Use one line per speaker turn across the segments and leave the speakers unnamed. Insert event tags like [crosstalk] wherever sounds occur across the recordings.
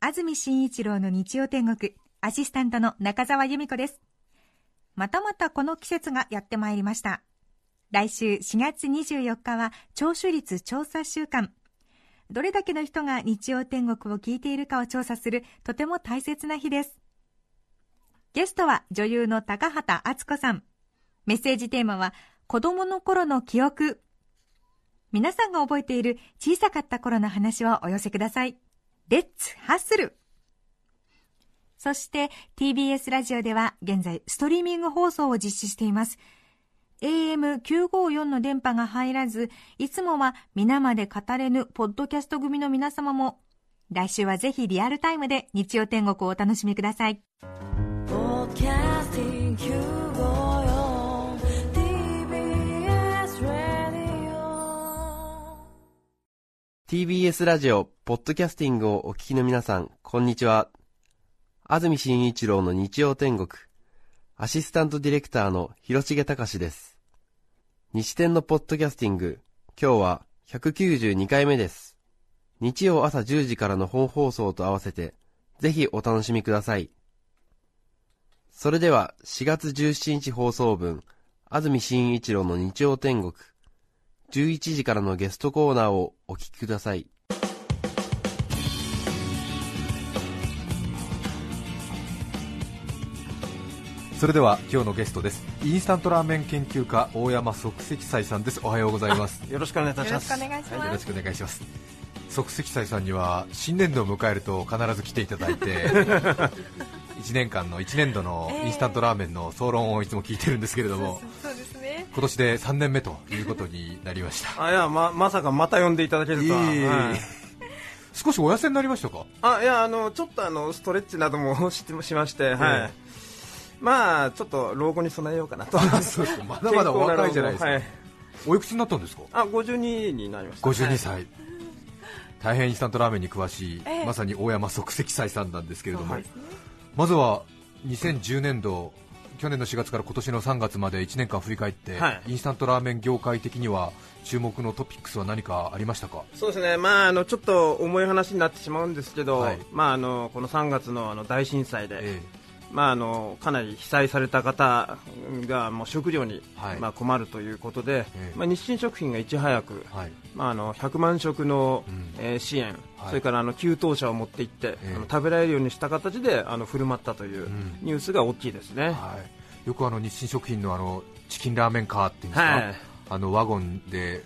安住紳一郎の日曜天国アシスタントの中澤由美子です。またまたこの季節がやってまいりました。来週4月24日は聴取率調査週間。どれだけの人が日曜天国を聞いているかを調査するとても大切な日です。ゲストは女優の高畑敦子さん。メッセージテーマは子供の頃の記憶。皆さんが覚えている小さかった頃の話をお寄せください。レッツハッスルそして TBS ラジオでは現在ストリーミング放送を実施しています。AM954 の電波が入らず、いつもは皆まで語れぬポッドキャスト組の皆様も、来週はぜひリアルタイムで日曜天国をお楽しみください。
TBS ラジオ、ポッドキャスティングをお聞きの皆さん、こんにちは。安住紳一郎の日曜天国、アシスタントディレクターの広重隆です。西天のポッドキャスティング、今日は192回目です。日曜朝10時からの本放送と合わせて、ぜひお楽しみください。それでは4月17日放送分、安住紳一郎の日曜天国、11時からのゲストコーナーをお聞きください。
それでは今日のゲストです。インスタントラーメン研究家大山即席斎さんです。おはようございます。
よろしくお願いいたします。
よろしくお願いします、
よろしくお願いします。即席斎さんには新年度を迎えると必ず来ていただいて [laughs] 1年間の1年度のインスタントラーメンの総論をいつも聞いてるんですけれども、
そうですね。
今年で3年目ということになりました。[laughs]
あいやままさかまた呼んでいただけるとは、
いえいえ
はい。
少しお痩せになりましたか？
あいやあのちょっとあのストレッチなども [laughs] ししまして、はい。
え
まあちょっと老後に備えようかなと。
そうですか。まだまだお若いじゃないですか、
はい、
おいくつになったんですか？
あ52になりました。
52
はい。
歳、大変インスタントラーメンに詳しい、
ええ。
まさに大山即席斎さんなんですけれども、
はい
まずは2010年度、去年の4月から今年の3月まで1年間振り返って、
はい。
インスタントラーメン業界的には注目のトピックスは何かありましたか？
そうですね、まあ、あのちょっと重い話になってしまうんですけど、
はい。
まあ、あのこの3月のあの大震災で、
え
まあ、あのかなり被災された方がもう食料に、
はい。
まあ、困るということで、
ええ。
まあ、日清食品がいち早く、
えはい。
まあ、あの100万食の、
うん。
えー支援、
はい。
それからあの給湯車を持って行って、
ええ。
あの食べられるようにした形であの振る舞ったという
うん。
ニュースが大きいですね。
はい、よくあの日清食品のあのチキンラーメンカーっていうんですか、
はい。
あのワゴンで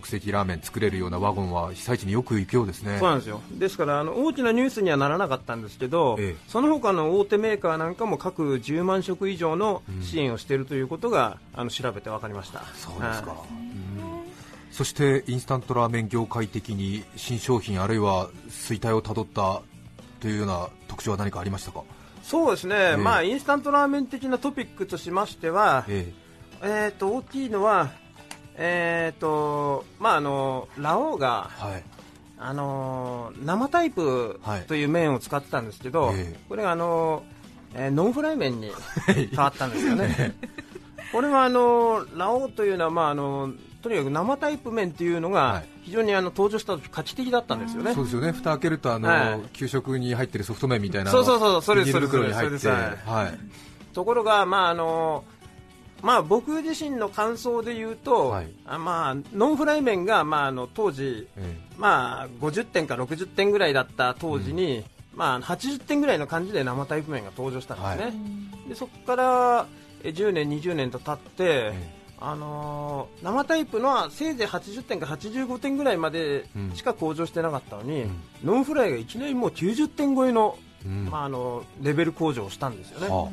即席ラーメン作れるようなワゴンは被災地によく行くようですね。
そうなんですよ。ですからあの大きなニュースにはならなかったんですけど、
ええ。
その他の大手メーカーなんかも各10万食以上の支援をしているということが、あの調べて分かりました。
そうですか、そしてインスタントラーメン業界的に新商品あるいは衰退をたどったというような特徴は何かありましたか、
そうですね、
ええ。
まあ、インスタントラーメン的なトピックとしましては、
え。
えー、と大きいのは、えーとまあ、あのラオウが
え、はい。
あのー生タイプ
はい。
という麺を使ってたんですけど、
ええ。
これが、あのーえーノンフライ麺に変わったんですよね。これはあのーラオウというのは、まああのーとにかく生タイプ麺というのが
はい。
非常にあの登場した時画期的だったんですよね。
そうですよね。蓋開けるとあの、
はい。
給食に入ってるソフト麺みたいな
そうそうそうそれですそれです。
はい。
ところが、まああのまあ、僕自身の感想で言うと、
はい。
あまあ、ノンフライ麺が、まあ、あの当時、
え
まあ、50点か60点ぐらいだった当時に、まあ、80点ぐらいの感じで生タイプ麺が登場したんですね、
は
でそこからえ10年、20年と経って、
え
あのー生タイプのはせいぜい80点か85点ぐらいまでしか向上してなかったのに、
うん。
ノンフライがいきなりもう90点超えの,、
うん。
まあ、あのレベル向上をしたんですよね。
は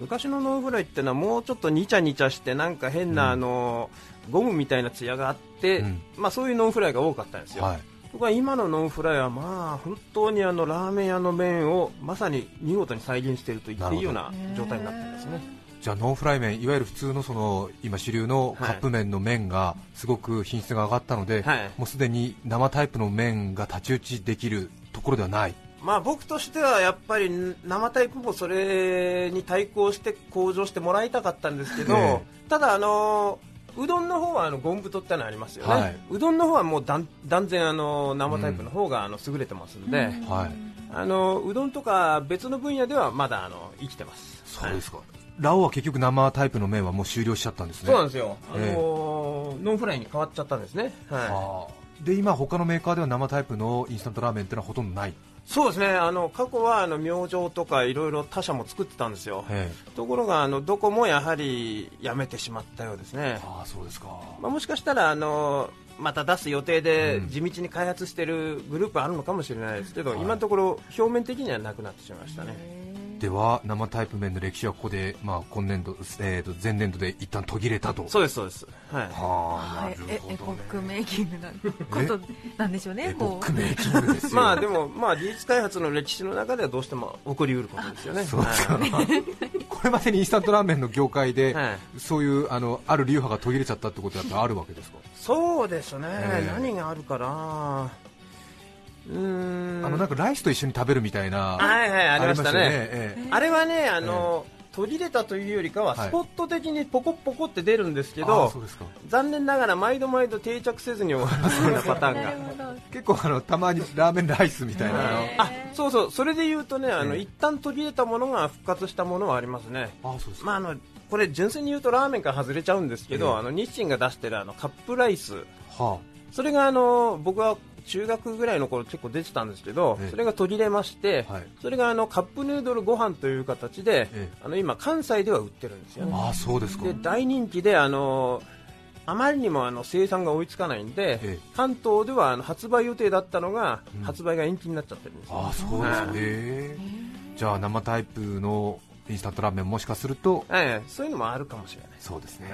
昔のノンフライってのはもうちょっとニチャニチャしてなんか変な、
うん。
あのゴムみたいな艶があって、
うん。
まあ、そういうノンフライが多かったんですよ、
はい。
僕は今のノンフライはまあ本当にあのラーメン屋の麺をまさに見事に再現していると言っていいような状態になってますね。
じゃあノンフライ麺いわゆる普通のその今主流のカップ麺の麺がすごく品質が上がったので、はい、もうすでに生タイプの麺が太刀打ちできるところではない
まあ僕としてはやっぱり生タイプもそれに対抗して向上してもらいたかったんですけど、えー、ただあのーうどんの方はあのゴン太ってのありますよね、はい、うどんの方はもう断然あの生タイプの方があの優れてますんで、うん。はい、あのうどんとか別の分野ではまだあの生きてます。
そうですか、はい、ラオは結局生タイプの麺はもう終了しちゃったんですね。
そうなんですよ、あのー、ノンフライに変わっちゃったんですね、
はい、で今他のメーカーでは生タイプのインスタントラーメンってのはほとんどない
そうですね。あの過去はあの明星とかいろいろ他社も作ってたんですよ、ところがあのどこもやはりやめてしまったようですね、
あそうですか、
まあ、もしかしたらあのまた出す予定で地道に開発しているグループあるのかもしれないですけど、うん、今のところ表面的にはなくなってしまいましたね。
では生タイプ麺の歴史はここで、まあ、今年度、えー、と前年度で一旦途切れたと。
そうですそうです。
はい。はあ、なるほど、ね、エポックメイキングなことなんでしょうね
エポックメイキングです
まあでも、まあ、技術開発の歴史の中ではどうしても起こりうることですよね。そうですか、はい、
これまでにインスタントラーメンの業界で、はい、そういうあのある流派が途切れちゃったってことはあるわけですか？
そうですね、えー、何があるかな。
うんあのなんかライスと一緒に食べるみたいな、
はいはい、ありましたね、ええ、あれはね、あの、え途切れたというよりかは、スポット的にポコポコって出るんですけど、はい、残念ながら毎度毎度定着せずに終わるそうなパターンが。[laughs]
結構あのたまにラーメンライスみたいな。
あそうそうそれで言うとねあの、一旦途切れたものが復活したものはありますね。
あそうです
まああのこれ純粋に言うとラーメンから外れちゃうんですけど、あの日清が出してるあのカップライス、はあ、それがあの僕は中学ぐらいの頃結構出てたんですけど、それが途切れまして、はい、それがあのカップヌードルご飯という形で、あの今関西では売ってるんですよね。
あそうですか。
で大人気であのあまりにもあの生産が追いつかないんで、関東ではあの発売予定だったのが、うん、発売が延期になっちゃってるんです、
あそうですね、じゃあ生タイプのインスタントラーメンもしかすると、
ええ、そういうのもあるかもしれない。
そうですね、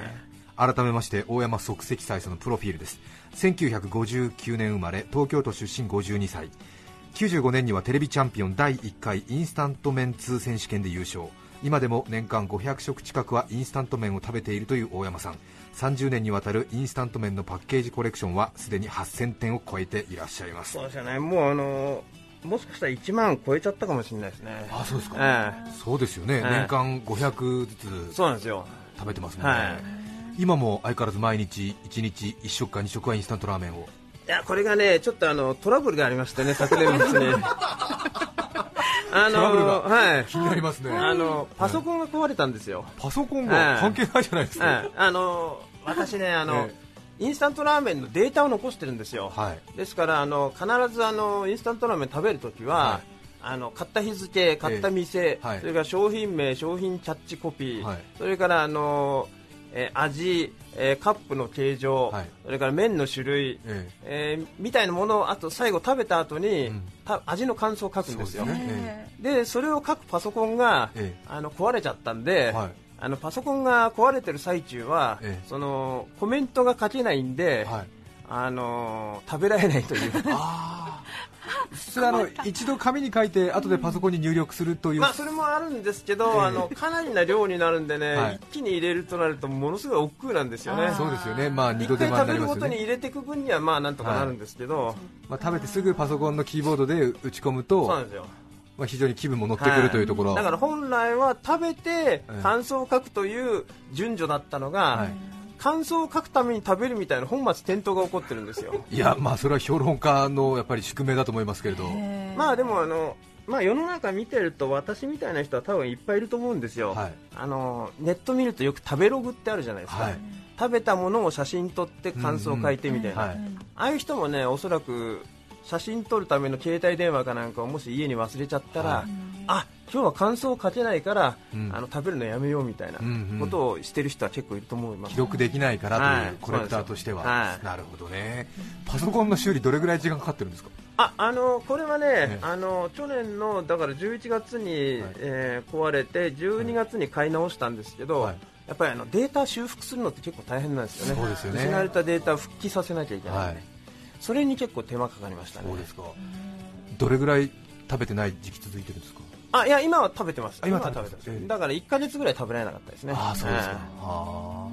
改めまして大山即席斎さんのプロフィールです。1959年生まれ東京都出身52歳。95年にはテレビチャンピオン第1回インスタント麺通選手権で優勝。今でも年間500食近くはインスタント麺を食べているという大山さん。30年にわたるインスタント麺のパッケージコレクションはすでに8000点を超えていらっしゃいます。
そうですね。もうあのもしかしたら1万超えちゃったかもしれないですね。
あそうですか、ええ、そうですよね、え、年間500ずつ
そうなんですよ。
食べてますもんね、はい今も相変わらず毎日1日1食か2食はインスタントラーメンを。
いやこれがねちょっとあのトラブルがありましてね昨年末に。[laughs]
あのはい、気になりますね。
あのパソコンが壊れたんですよ、
パソコンが関係ないじゃないですか、
あの私ねあの、インスタントラーメンのデータを残してるんですよ、はい、ですからあの必ずあのインスタントラーメン食べるときは、はい、あの買った日付、買った店、はい、それから商品名、商品キャッチコピー、それからあのえー、味、えー、カップの形状、はい、それから麺の種類、ええ。ー、みたいなものをあと最後食べた後に、うん、味の感想を書くんですよ。で、ね、それを書くパソコンが、あの壊れちゃったんで、はい、あのパソコンが壊れてる最中は、そのコメントが書けないんで、はい、あの食べられないという。
普通あの一度紙に書いて後でパソコンに入力するという、
まあ、それもあるんですけど、あのかなりな量になるんでね、はい、一気に入れるとなるとものすごい億劫なんですよね。
そうですよね。まあ二度手
間になりますよね。食べるごとに入れていく分にはまあなんとかなるんですけど、はい、
まあ、食べてすぐパソコンのキーボードで打ち込むとそうなんですよ。まあ、非常に気分も乗ってくるというところ、
はい、だから本来は食べて感想を書くという順序だったのが、はい感想を書くために食べるみたいな本末転倒が起こってるんですよ。
いやまあそれは評論家のやっぱり宿命だと思いますけれど。
まあでもあのまあ世の中見てると私みたいな人は多分いっぱいいると思うんですよ、はい、あのネット見るとよく食べログってあるじゃないですか、はい、食べたものを写真撮って感想を書いてみたいな、うんうん。はい、ああいう人もねおそらく写真撮るための携帯電話かなんかをもし家に忘れちゃったら、あ今日は感想を書けないから、うん、あの食べるのやめようみたいなことをしてる人は結構いると思います、
記録できないからという、コレクターとしては、はい、なるほどね。パソコンの修理どれぐらい時間かかってるんですか？
ああのこれはね、あの去年のだから11月に、はい、えー、壊れて12月に買い直したんですけど、はい、やっぱりあのデータ修復するのって結構大変なんですよね、
そうですよね。
失われたデータを復帰させなきゃいけない、はいそれに結構手間かかりましたね。
そうですか。どれぐらい食べてない時期続いてるんですか？
あいや今は食べてます。
今は食べ
てます。だから1か月ぐらい食べられなかったですね。
あそうですか、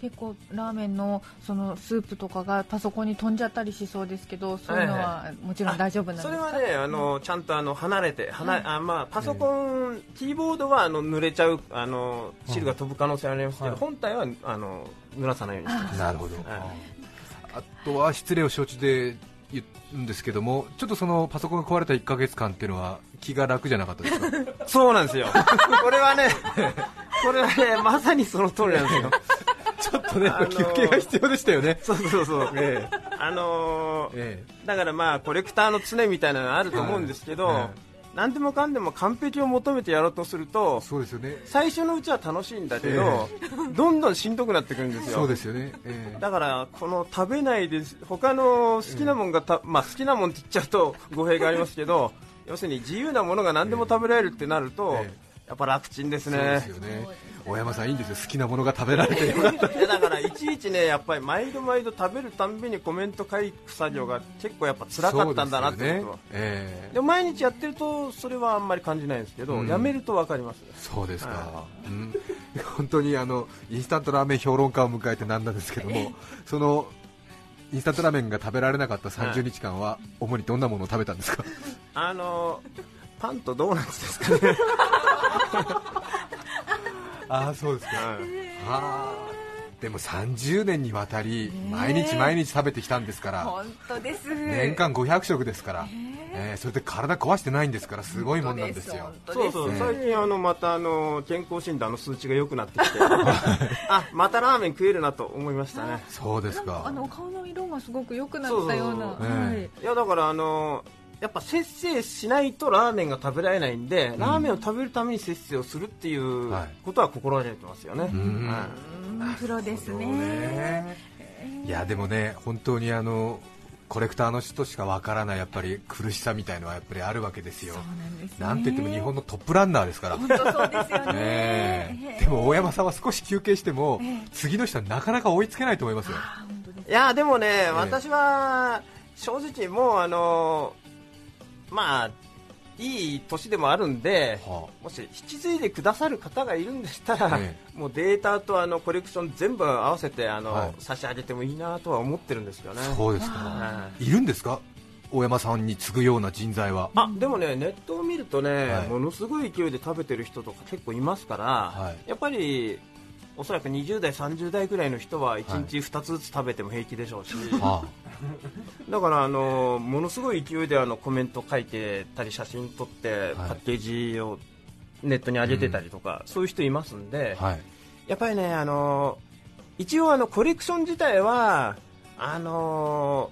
結構ラーメンのそのスープとかがパソコンに飛んじゃったりしそうですけどそういうのはもちろん大丈夫なんですか、
それはねあの、ちゃんとあの離れて離、はい、あまあ、パソコン、キーボードはあの濡れちゃうあの汁が飛ぶ可能性ありますけど、はい、本体はあの濡らさないようにしてます。
なるほど、あとは失礼を承知で言うんですけどもちょっとそのパソコンが壊れた1か月間っていうのは気が楽じゃなかったですか？[laughs]
そうなんですよ。これはねこれはねまさにその通りなんですよ。
ちょっとね、あのー、休憩が必要でしたよね。
そうそうそう。[laughs] ええ、あのーええ、だからまあコレクターの常みたいなのがあると思うんですけど、はい何でもかんでも完璧を求めてやろうとすると
そうですよ、ね、
最初のうちは楽しいんだけど、えー、どんどんしんどくなってくるんですよ。
そうですよね、え
ー、だからこの食べないで他の好きなもんがた、まあ、好きなもんって言っちゃうと [laughs] 語弊がありますけど要するに自由なものが何でも食べられるってなると、えー、やっぱ楽ちんですね。そうですよね
大山さんいいんですよ。好きなものが食べられて
だからいちいちねやっぱり毎度毎度食べるたんびにコメント書く作業が結構やっぱ辛かったんだなってことは、ね。えー、で毎日やってるとそれはあんまり感じないんですけど、うん、やめると分かります。
そうですか、はい、うん、[laughs] 本当にあのインスタントラーメン評論家を迎えてなんなんですけどもそのインスタントラーメンが食べられなかった30日間は、主にどんなものを食べたんですか？
あのパンとドーナツですかね [laughs]
ああそうですか、はあでも30年にわたり毎日毎日食べてきたんですから、
本当です。
年間500食ですから、え。ー、それで体壊してないんですからすごいもんなんですよ。
そうそう、最近あのまたあの健康診断の数値が良くなってきて。[laughs] あまたラーメン食えるなと思いましたね。
そうですか。
あの顔の色がすごく良くなったような。
いやだからあのやっぱ節制しないとラーメンが食べられないんで、うん、ラーメンを食べるために節制をするっていうことは心がけてますよね。はい、
うんプロですね
いやでもね本当にあのコレクターの人しかわからないやっぱり苦しさみたいのはやっぱりあるわけですよ。なんて言っても日本のトップランナーですから。
本当そうですよね。[laughs]
でも大山さんは少し休憩しても、次の人はなかなか追いつけないと思いますよ。
いやでもね、私は正直もうあのまあいい年でもあるんで、はあ、もし引き継いでくださる方がいるんでしたら、ええ、もうデータとあのコレクション全部合わせてあの、はい、差し上げてもいいなとは思ってるんですよね。
そうですか、はい、いるんですか？大山さんに次ぐような人材は。
あでもねネットを見るとね、はい、ものすごい勢いで食べてる人とか結構いますから、やっぱりおそらく20代、30代ぐらいの人は1日2つずつ食べても平気でしょうし、はい、[laughs] だからあのものすごい勢いであのコメント書いてたり写真撮ってパッケージをネットに上げてたりとか、そういう人いますんで、はい、やっぱりねあの一応あのコレクション自体はあの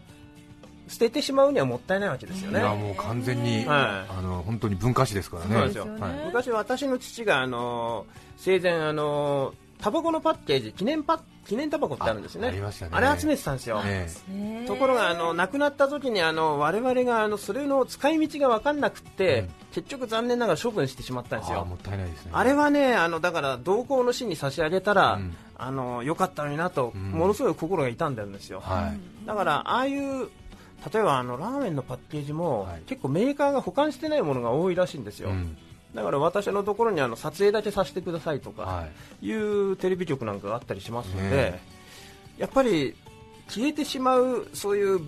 捨ててしまうにはもったいないわけですよね。
いやもう完全に、はい、あの本当に文化史ですからね。
ねはい、昔私の父があの生前あのタバコのパッケージ記念パ記念タバコってあるんですね。あれ集めてたんですよ、ところがあの亡くなった時にあの我々があのそれの使い道が分かんなくて、うん、結局残念ながら処分してしまったんですよ。
もったいないですね。
あれはねあのだから同行の死に差し上げたら、うん、あのよかったのになと、うん、ものすごい心が痛んでるんですよ、はい、だからああいう例えばあのラーメンのパッケージも、はい、結構メーカーが保管してないものが多いらしいんですよ、だから私のところにあの撮影だけさせてくださいとかい。うテレビ局なんかがあったりしますので、やっぱり消えてしまうそういう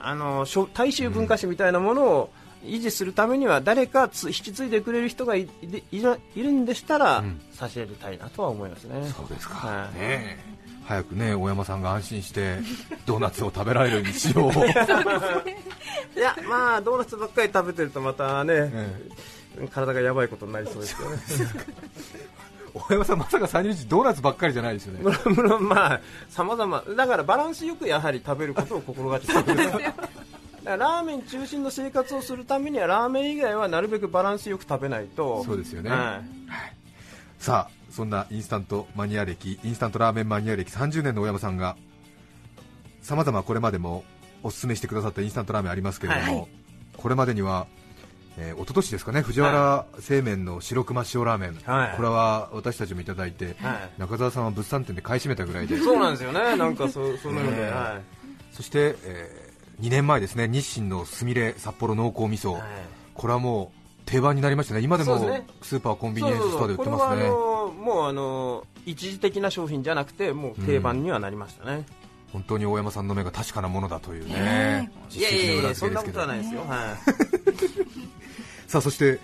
あの大衆文化史みたいなものを維持するためには誰か引き継いでくれる人がいいるんでしたら、差し入れたいなとは思いますね。
そうですか、はい、ね早くね大山さんが安心してドーナツを食べられるようにしよう。[laughs]
いやまあドーナツばっかり食べてるとまたね、ええ体がやばいことになりそうですよね。[laughs]
大山さん、まさか30日ドーナツばっかりじゃないですよね。[laughs]
まあ、さまざま、だからバランスよくやはり食べることを心がけてる [laughs] ラーメン中心の生活をするためにはラーメン以外はなるべくバランスよく食べないと。
そうですよね、はい、さあそんなインスタントマニア歴インスタントラーメンマニア歴30年の大山さんがさまざまこれまでもおすすめしてくださったインスタントラーメンありますけれども、はい、これまでにはえー、一昨年ですかね藤原製麺の白熊塩ラーメン、はい、これは私たちもいただいて、はい、中澤さんは物産展で買い占めたぐらいで。
そうなんですよね。なんかそ [laughs] そのようで、
はい、そして、え2年前ですね日清のすみれ札幌濃厚味噌、はい、これはもう定番になりましたね。今でもスーパーコンビニエンスストアで売ってますね。
もうあの一時的な商品じゃなくてもう定番にはなりましたね、うん、
本当に大山さんの目が確かなものだというね、
いやいやいやそんなことはないですよ、はい、[laughs]
さあそして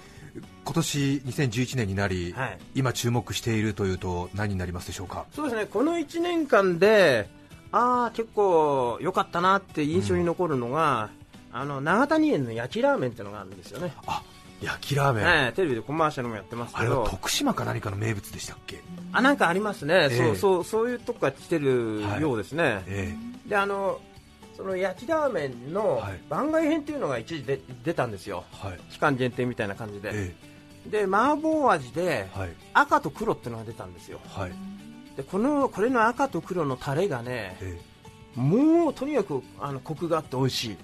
今年2011年になり、はい、今注目しているというと何になりますでしょうか？
そうですね。この1年間でああ結構良かったなって印象に残るのが、うん、あの長谷園の焼きラーメンっていうのがあるんですよね。
あ焼きラーメン、
はい、テレビでコマーシャルもやってますけど。あれ
は徳島か何かの名物でしたっけ？
あなんかありますね、えー、そうそうそういうとこから来てるようですね、はいえ。ー、であのその焼きラーメンの番外編っていうのが一時で出たんですよ、はい、期間限定みたいな感じで、えー、で麻婆味で赤と黒っていうのが出たんですよ、はい、でこのこれの赤と黒のタレがね、もうとにかくあのコクがあって美味しい、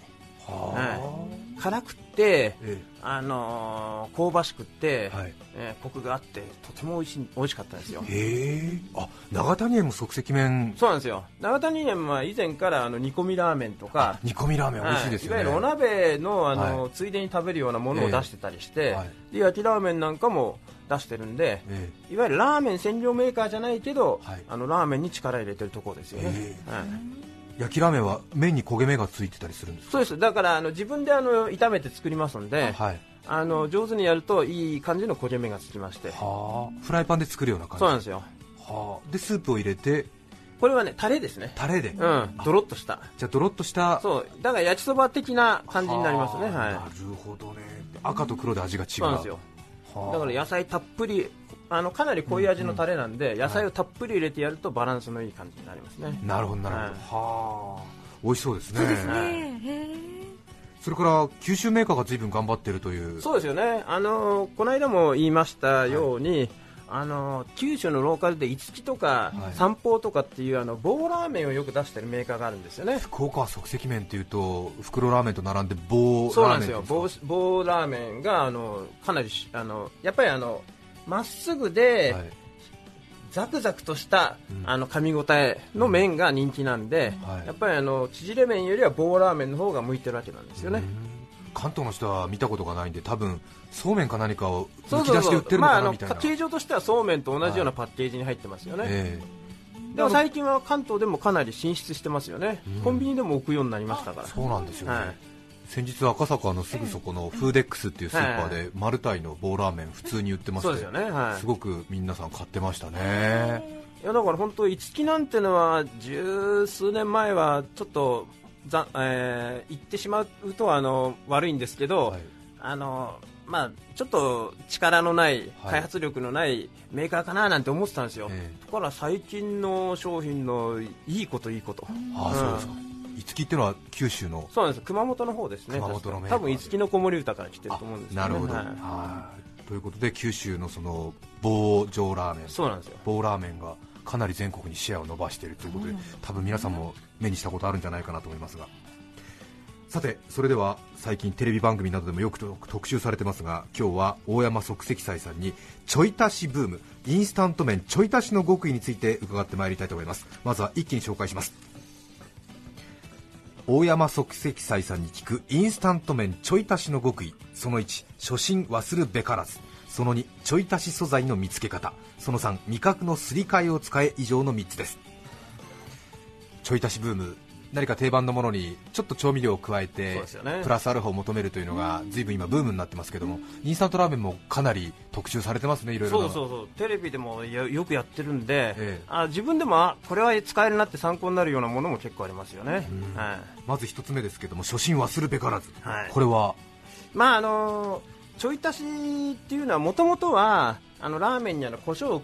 はい、辛くて、あのー、香ばしくて、はい、えー、コクがあってとても美味しい美味しかったですよ。
へえあ長谷園も即席麺。
そうなんですよ。長谷園は以前からあの煮込みラーメンとか
煮込みラーメン美味しいですよね、
はい、いわゆるお鍋のあの、はい、ついでに食べるようなものを出してたりして、で焼きラーメンなんかも出してるんで、いわゆるラーメン専業メーカーじゃないけど、あのラーメンに力入れてるところですよね、はい
焼きラーメンは麺に焦げ目がついてたりするんです
そうです。だからあの自分であの炒めて作りますので、はい、あの上手にやるといい感じの焦げ目がつきまして。は
フライパンで作るような感じ？
そうなんですよ。
はでスープを入れて？
これはねタレですね。
タレで？
うん。ドロッとした。
じゃあドロッとした
そう。だから焼きそば的な感じになりますね。はい。な
るほどね。赤と黒で味が違う。そ
うなんですよ。だから野菜たっぷりあのかなり濃い味のタレなんで、うんうん、野菜をたっぷり入れてやるとバランスのいい感じになりますね、
なるほどなるほど、はあ。美味しそうですね。そうですね。それから九州メーカーがずいぶん頑張っているという。
そうですよね。あのこの間も言いましたように、はいあの九州のローカルで五木とか三宝とかっていうあの棒ラーメンをよく出してるメーカーがあるんですよね。
福岡は即席麺っていうと袋ラーメンと並んで棒
そうなんですよ。棒棒ラーメンがあのかなりあのやっぱりあのまっすぐで、はい。ザクザクとした、うん、あの噛み応えの麺が人気なんで、うん。やっぱりあの縮れ麺よりは棒ラーメンの方が向いてるわけなんですよね。
関東の人は見たことがないんで多分そうめんか何かを抜き出して売ってるのかなみたいな、まあ、
形状としてはそうめんと同じようなパッケージに入ってますよね、はいえー、でも最近は関東でもかなり進出してますよね、うん、コンビニでも置くようになりましたから。
そうなんですよね、はい先日赤坂のすぐそこのフーデックスっていうスーパーでマルタイの棒ラーメン普通に売ってましてす,、ねはい、すごく皆さん買ってましたね。
いやだから本当五木なんてのは十数年前はちょっとざ、えー、言ってしまうとあの悪いんですけど、はい、あのまあ、ちょっと力のない、開発力のないメーカーかななんて思ってたんですよ、はい、ところが最近の商品のいいこといいこと、
ああそうですか五木っていうのは九州の
そうなんです。熊本の方ですね。熊本の多分五木の子守歌から来てると思うんです
ね、なるほど、はい、ということで九州のその棒状ラーメン。
そうなんですよ。
棒ラーメンがかなり全国にシェアを伸ばしているということで、多分皆さんも目にしたことあるんじゃないかなと思いますが。さてそれでは最近テレビ番組などでもよく特集されてますが今日は大山即席斎さんにちょい足しブームインスタント麺ちょい足しの極意について伺ってまいりたいと思います。まずは一気に紹介します大山即席斎さんに聞くインスタント麺ちょい足しの極意。その1初心忘るべからず。その2ちょい足し素材の見つけ方。その3味覚のすり替えを使え以上の3つです。ちょい足しブーム何か定番のものにちょっと調味料を加えて、ね、プラスアルファを求めるというのがずいぶん今ブームになってますけども、インスタントラーメンもかなり特集されてますね、いろいろ
そうそうそう。テレビでもよくやってるんで、ええ、あ自分でもこれは使えるなって参考になるようなものも結構ありますよね、
はい、まず一つ目ですけども初心忘るべからず、はい、これは？
まああのちょい足しっていうのはもともとはあのラーメンにあの胡椒はい、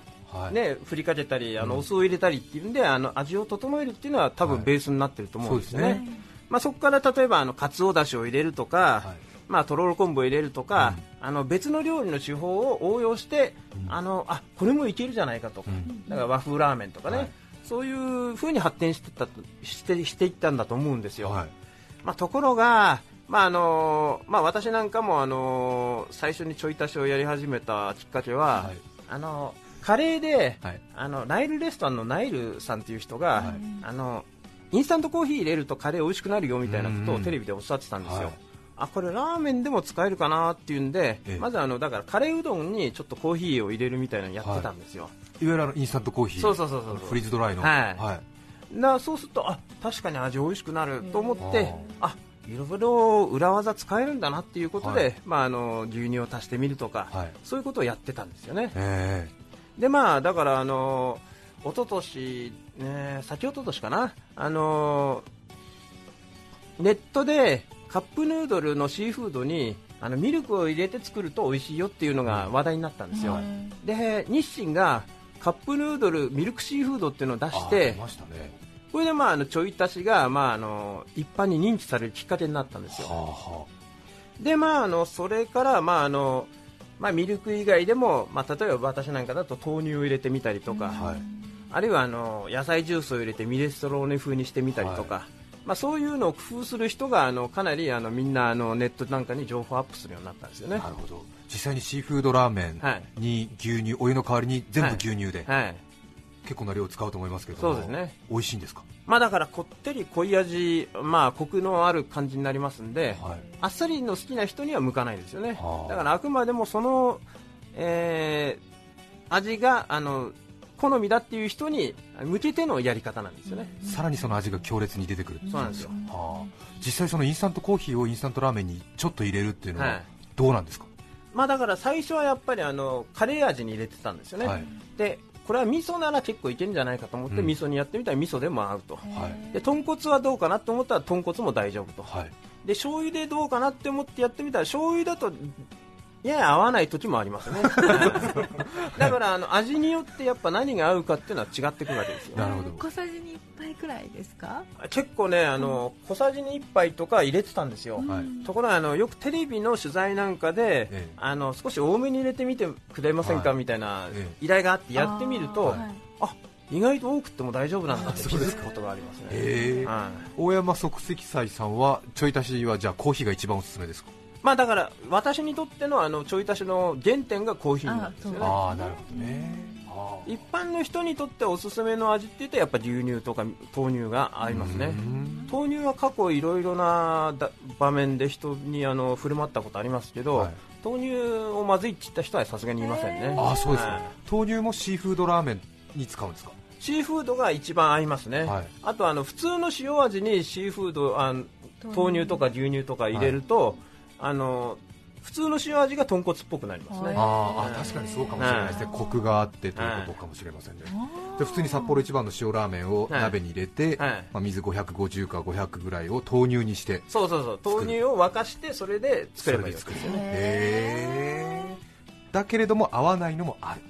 ね、振りかけたりあのお酢を入れたりっていうんで、あの味を整えるっていうのは多分ベースになってると思うんですよね。はい、そね。まあ、そこから例えばあのかつおだしを入れるとか、はい、まあ、とろろ昆布を入れるとか、うん、あの別の料理の手法を応用して、うん、あのあこれもいけるじゃないかとか、うん、だから和風ラーメンとかね、そういう風に発展してたしてしていったんだと思うんですよ。まあ、ところが、まああのまあ、私なんかも、あの最初にちょい足しをやり始めたきっかけは、あのカレーで、はい、あのナイルレストランのナイルさんっていう人が、はい、あのインスタントコーヒー入れるとカレー美味しくなるよみたいなことをテレビでおっしゃってたんですよ、はい、あこれラーメンでも使えるかなっていうんで、ええ、まずあのだからカレーうどんにちょっとコーヒーを入れるみたいなのやってたんですよ、は
い、いわゆるあのインスタントコーヒー。
そうそうそうそう
フリーズドライの。
はい、はい、なそうするとあ確かに味美味しくなると思ってあいろいろ裏技使えるんだなっていうことで、はい、まあ、あの牛乳を足してみるとか、はい、そういうことをやってたんですよね。でまあだからあの一昨年ね先一昨年かな。あのネットでカップヌードルのシーフードにあのミルクを入れて作ると美味しいよっていうのが話題になったんですよ。で日清がカップヌードルミルクシーフードっていうのを出して、これでまああのちょい足しがまああの一般に認知されるきっかけになったんですよ。はあはあ、でまああのそれからまああのまあミルク以外でもまあ例えば私なんかだと豆乳を入れてみたりとか、はい、あるいはあの野菜ジュースを入れてミネストローネ風にしてみたりとか。はい。まあ、そういうのを工夫する人があのかなりあのみんなあのネットなんかに情報アップするようになったんですよね。
なるほど。実際にシーフードラーメンに牛乳、はい、お湯の代わりに全部牛乳で、結構な量使うと思いますけど
そうですね。
美味しいんですか？
まあだからこってり濃い味まあコクのある感じになりますんで、はい、あっさりの好きな人には向かないですよね、はあ、だからあくまでもその、えー、味があの好みだっていう人に向けてのやり方なんですよね、
さらにその味が強烈に出てくる。
そうなんですよ、は
あ、実際そのインスタントコーヒーをインスタントラーメンにちょっと入れるっていうのはどうなんですか、はい、
まあだから最初はやっぱりあのカレー味に入れてたんですよね、はい、でこれは味噌なら結構いけるんじゃないかと思って、うん、味噌にやってみたら味噌でも合うと、はい、で豚骨はどうかなと思ったら豚骨も大丈夫と、はい、で醤油でどうかなって思ってやってみたら醤油だとやや合わない時もありますね。だからあの味によってやっぱ何が合うかっていうのは違ってくるわけですよ。
なるほど。小さじに1杯くらいですか？
結構ねあの、うん、小さじに1杯とか入れてたんですよ、はい、ところがあのよくテレビの取材なんかで、ええ、あの少し多めに入れてみてくれませんか、はい、みたい。な依頼があってやってみると、あ、はい、意外と多くても大丈夫なんだって気づくことがありますね、
はい、大山即席斎さんはちょい足しはじゃあコーヒーが一番おすすめですか？
まあだから私にとってのあのちょい足しの原点がコーヒーなんですよね。
ああなるほどね。
一般の人にとっておすすめの味って言うとやっぱ牛乳とか豆乳が合いますね。豆乳は過去いろいろな場面で人にあの振る舞ったことありますけど、はい、豆乳をまずいって言った人はさすがにいませんね。
あそうですね、はい、豆乳もシーフードラーメンに使うんですか？
シーフードが一番合いますね、はい、あとあの普通の塩味にシーフードあ豆乳とか牛乳とか入れると、あの普通の塩味が豚骨っぽくなりますね。
ああ確かにそうかもしれないですね、コクがあってということかもしれませんね、で普通に札幌一番の塩ラーメンを鍋に入れて、まあ、水550か500ぐらいを豆乳にして
そうそうそう。豆乳を沸かしてそれで作ればいいですね。へ
だけれども合わないのもある。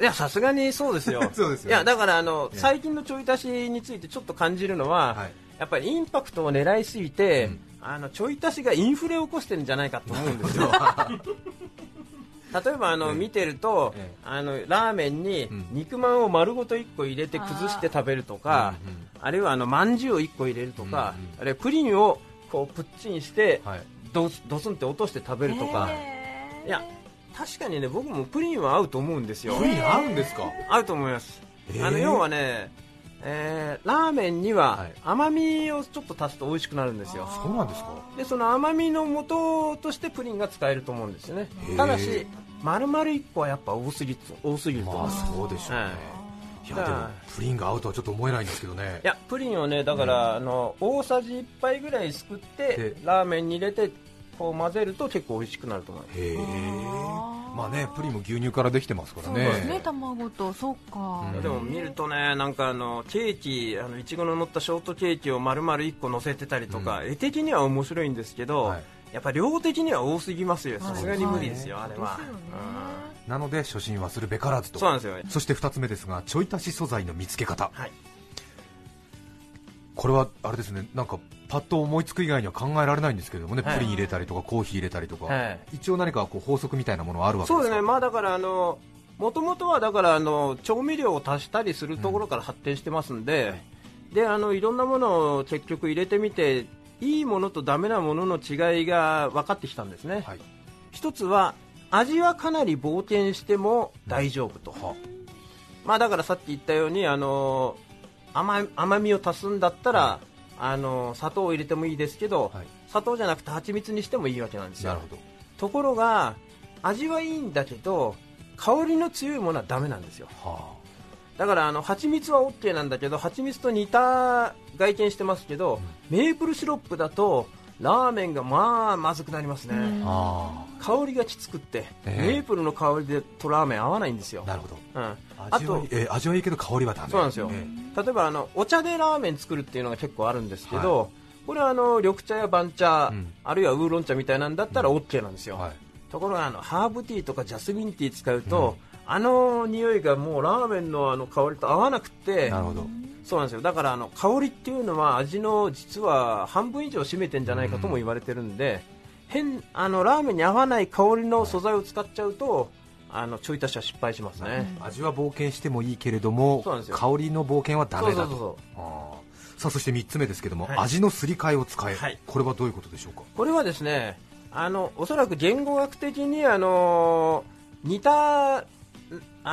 いやさすがにそうですよ。[laughs] そうですよ、ね、いやだからあの最近のちょい足しについてちょっと感じるのは、はい、やっぱりインパクトを狙いすぎて、うんあのちょい足しがインフレを起こしてるんじゃないかと思うんですよ。[laughs] 例えばあの、見てると、あのラーメンに肉まんを丸ごと1個入れて崩して食べるとか、あるいはあのまんじゅうを1個入れるとか、あるいはプリンをこうプッチンして、ドスドスンって落として食べるとか、いや確かにね僕もプリンは合うと思うんですよ。
プリン合うんですか？
合うと思います。あの要はねえー、ラーメンには甘みをちょっと足すと美味しくなるんですよ、
そうなんですか？
でその甘みの元としてプリンが使えると思うんですよね。ただし丸々1個はやっぱ多すぎ多すぎると。思
まあそうでしょうね、い。やでもプリンが合うとはちょっと思えないんですけどね。
いやプリンをねだから、あの大さじ1杯ぐらいすくってラーメンに入れてこう混ぜると結構美味しくなると思います。へえ
まあねプリンも牛乳からできてますからね。そうですね
卵とそうか、
うん、でも見るとねなんかあのケーキあのいちごの乗ったショートケーキを丸々1個乗せてたりとか、うん、絵的には面白いんですけど、はい、やっぱ量的には多すぎますよさすがに無理ですよ、はい、あれは、
うん、なので初心はするべからずと。
そうなんですよ。
そして2つ目ですがちょい足し素材の見つけ方、はいこれはあれですねなんかパッと思いつく以外には考えられないんですけどもね、はい、プリン入れたりとかコーヒー入れたりとか、はい、一応何かこう法則みたいなものはあるわけですか？
そうですね、まあ、だからあのもともとはだからあの調味料を足したりするところから発展してますんで、うん、であのいろんなものを結局入れてみていいものとダメなものの違いが分かってきたんですね、はい、一つは味はかなり冒険しても大丈夫と、うん、まあ、だからさっき言ったようにあの甘甘みを足すんだったら、はい、あの砂糖を入れてもいいですけど、はい、砂糖じゃなくて蜂蜜にしてもいいわけなんですよ。ところが味はいいんだけど香りの強いものはダメなんですよ、はあ、だからあの蜂蜜は OK なんだけど蜂蜜と似た外見してますけど、うん、メープルシロップだとラーメンがまあまずくなりますね、香りがきつくって、えー、メープルの香りでとラーメン合わないんですよ。
なるほど、うん、あとえー、味はいいけど香りはダメ。
そうなんですよ、えー、例えばあのお茶でラーメン作るっていうのが結構あるんですけど、はい、これはあの緑茶や番茶、うん、あるいはウーロン茶みたいなんだったら OK なんですよ、うん。はい、ところがあのハーブティーとかジャスミンティー使うと、うん、あの匂いがもうラーメンのあの香りと合わなくて
なるほど
そうなんですよ。だからあの香りっていうのは味の実は半分以上占めてんじゃないかとも言われてるんで、変あのラーメンに合わない香りの素材を使っちゃうと、あのちょい足しは失敗しますね、
味は冒険してもいいけれども香りの冒険はダメだと。さあそして3つ目ですけども、はい、味のすり替えを使え、はい、これはどういうことでしょうか？
これはですねあのおそらく言語学的にあの似たあ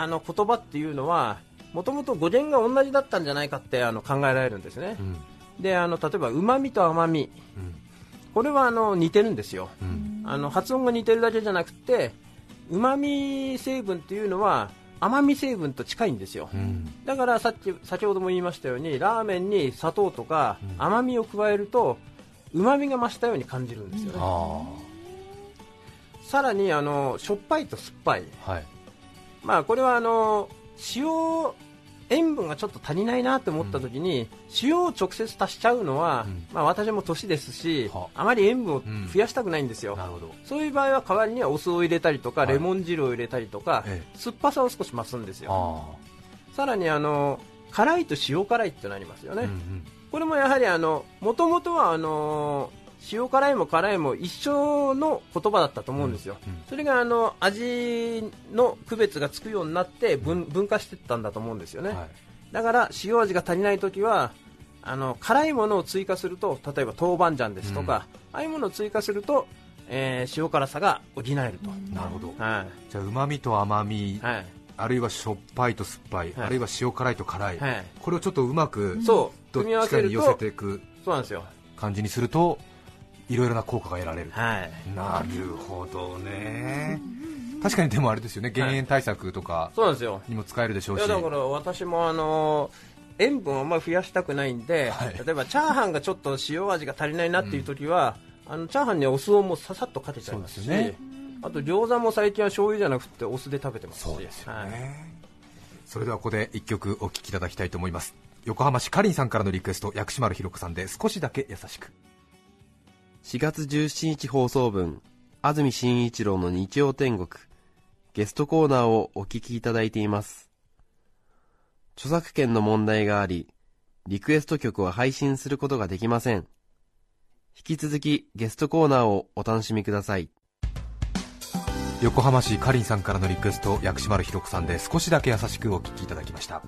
の言葉っていうのはもともと語源が同じだったんじゃないかってあの考えられるんですね、うん、であの例えばうまみと甘み、うん、これはあの似てるんですよ、うん、あの発音が似てるだけじゃなくてうまみ成分っていうのは甘み成分と近いんですよ、だからさっき先ほども言いましたようにラーメンに砂糖とか甘みを加えるとうまみが増したように感じるんですよね、さらにあのしょっぱいと酸っぱい、はい、まあ、これはあの塩塩分がちょっと足りないなと思った時に、うん、塩を直接足しちゃうのは、うん、まあ、私も年ですし、あまり塩分を増やしたくないんですよ、そういう場合は代わりにはお酢を入れたりとか、はい、レモン汁を入れたりとか、ええ、酸っぱさを少し増すんですよ。さらにあの辛いと塩辛いってなりますよね、これもやはりもともとはあのー塩辛いも辛いも一緒の言葉だったと思うんですよ、うんうん、それがあの味の区別がつくようになって分分化していったんだと思うんですよね、はい、だから塩味が足りない時はあの辛いものを追加すると例えば豆板醤ですとか、うん、ああいうものを追加すると、えー、塩辛さが補えると、
なるほど、はい、じゃあうまみと甘み、はい、あるいはしょっぱいと酸っぱい、はい、あるいは塩辛いと辛い、はい、これをちょっとうまくどっちかに寄せていくそうなんですよ。感じにするといろいろな効果が得られる、はい、なるほどね、確かにでもあれですよね。減塩対策とかにも使えるでしょうし、
はい、だから私もあの塩分をあんまり増やしたくないんで、はい、例えばチャーハンがちょっと塩味が足りないなっていう時は、うん、あのチャーハンにお酢をもうささっとかけちゃいますし、ね、あと餃子も最近は醤油じゃなくてお酢で食べてます
そうですよね、はい、それではここで1曲お聴きいただきたいと思います。横浜市かりんさんからのリクエスト薬師丸ひろ子さんで少しだけ優しく
4月17日放送分、安住紳一郎の日曜天国、ゲストコーナーをお聞きいただいています。著作権の問題があり、リクエスト曲は配信することができません。引き続きゲストコーナーをお楽しみください。
横浜市かりんさんからのリクエスト薬師丸ひろ子さんで少しだけ優しくお聞きいただきました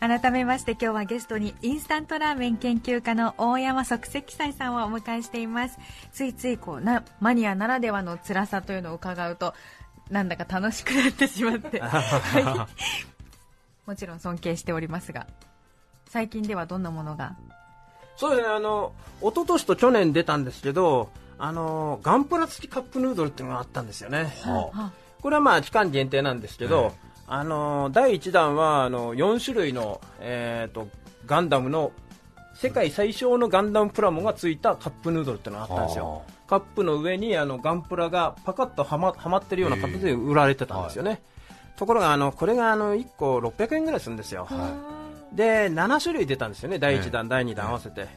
改めまして今日はゲストにインスタントラーメン研究家の大山即席斎さんをお迎えしています。ついついこうなマニアならではの辛さというのを伺うとなんだか楽しくなってしまって。[laughs] [laughs] もちろん尊敬しておりますが最近ではどんなものが？
そうですねあの一昨年と去年出たんですけどあのガンプラ付きカップヌードルっていうのがあったんですよね、はあ、これはまあ期間限定なんですけど、あの第1弾はあの4種類の、えーと、ガンダムの世界最小のガンダムプラモがついたカップヌードルってのがあったんですよ。カップの上にあのガンプラがパカッとはまはまってるような形で売られてたんですよね、はい、ところがあのこれがあの1個600円ぐらいするんですよ、はい、で7種類出たんですよね第1弾、第2弾合わせて、はい、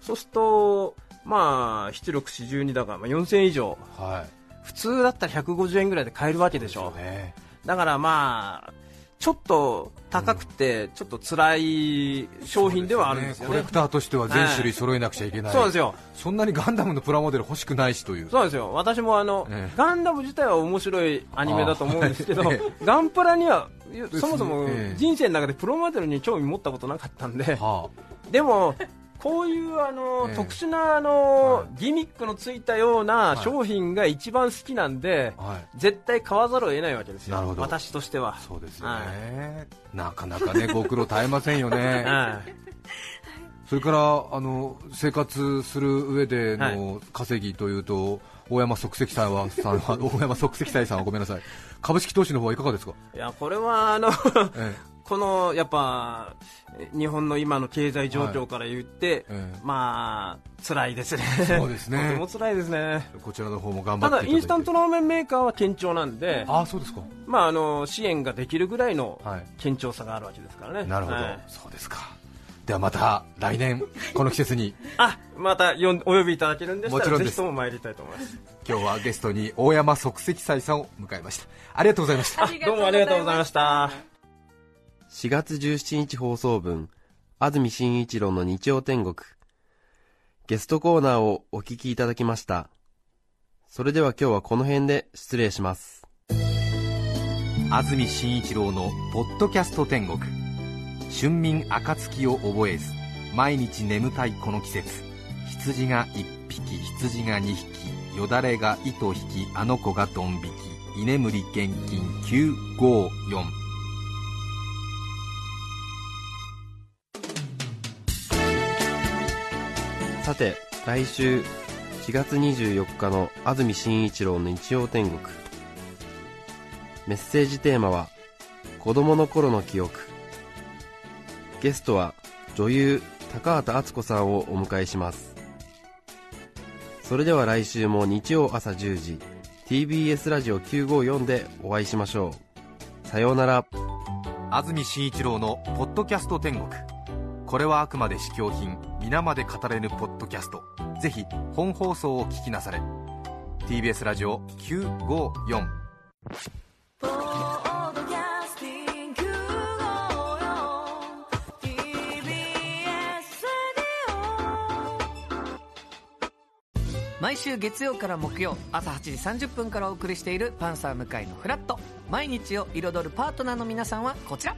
そうするとまあ7642だから、まあ、4000円以上、普通だったら150円ぐらいで買えるわけでしょ。う、ね、だからまあちょっと高くて、ちょっと辛い商品ではあるんですよね、
コレクターとしては全種類揃えなくちゃいけない、
そうですよ
そんなにガンダムのプラモデル欲しくないしという。
そうですよ。私もあの、ガンダム自体は面白いアニメだと思うんですけど、ガンプラにはそもそも人生の中でプラモデルに興味持ったことなかったんで、でもこういうあの、えー、特殊なあの、はい、ギミックのついたような商品が一番好きなんで、はい、絶対買わざるを得ないわけですよ、私としては。
そうですよね、なかなかね、[laughs] ご苦労絶えませんよね。それからあの生活する上での稼ぎというと、大山即席さんはさんは大山即席さんはごめんなさい。株式投資の方はいかがですか？
いやこれはあの、[laughs] ええ、このやっぱ日本の今の経済状況から言って、はい。ええ、まあ辛いですね、
そうですね。
とても辛いですね、
こちらの方も頑張って
ただ、インスタントラーメンメーカーは堅調なんで、
あそうですか、
まあ、あの支援ができるぐらいの堅調さがあるわけですからね。
なるほど、はい、そうですか。ではまた来年 [laughs] この季節に。
あまたよお呼びいただけるんでしたらぜひとも参りたいと思います。
今日はゲストに大山即席斎さんを迎えました。ありがとうございました。
どうもありがとうございました
4月17日放送分安住紳一郎の日曜天国。ゲストコーナーをお聞きいただきました。それでは今日はこの辺で失礼します。
安住紳一郎の「ポッドキャスト天国」春眠暁を覚えず毎日眠たいこの季節。羊が1匹羊が2匹よだれが糸引きあの子がドン引き。居眠り現金954
さて来週4月24日の安住紳一郎の日曜天国。メッセージテーマは子供の頃の記憶。ゲストは女優高畑敦子さんをお迎えします。それでは来週も日曜朝10時 TBS ラジオ954でお会いしましょう。さようなら。
安住紳一郎の「ポッドキャスト天国」これはあくまで試供品。皆まで語れぬポッドキャスト。ぜひ本放送を聞きなされ。TBS ラジオ954
毎週月曜から木曜朝8時30分からお送りしている「パンサー向井のフラット」毎日を彩るパートナーの皆さんはこちら。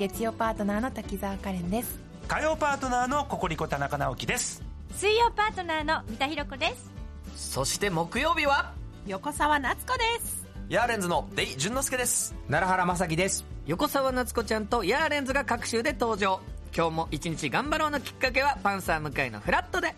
月曜パートナーの滝沢カレンです
火曜パートナーのココリコ田中直樹です。
水曜パートナーの三田寛子です。
そして木曜日は？
横澤夏子です。
ヤーレンズのデイ淳之介です。
奈良原雅樹です。
横澤夏子ちゃんとヤーレンズが各週で登場。今日も一日頑張ろうのきっかけはパンサー向井のフラットで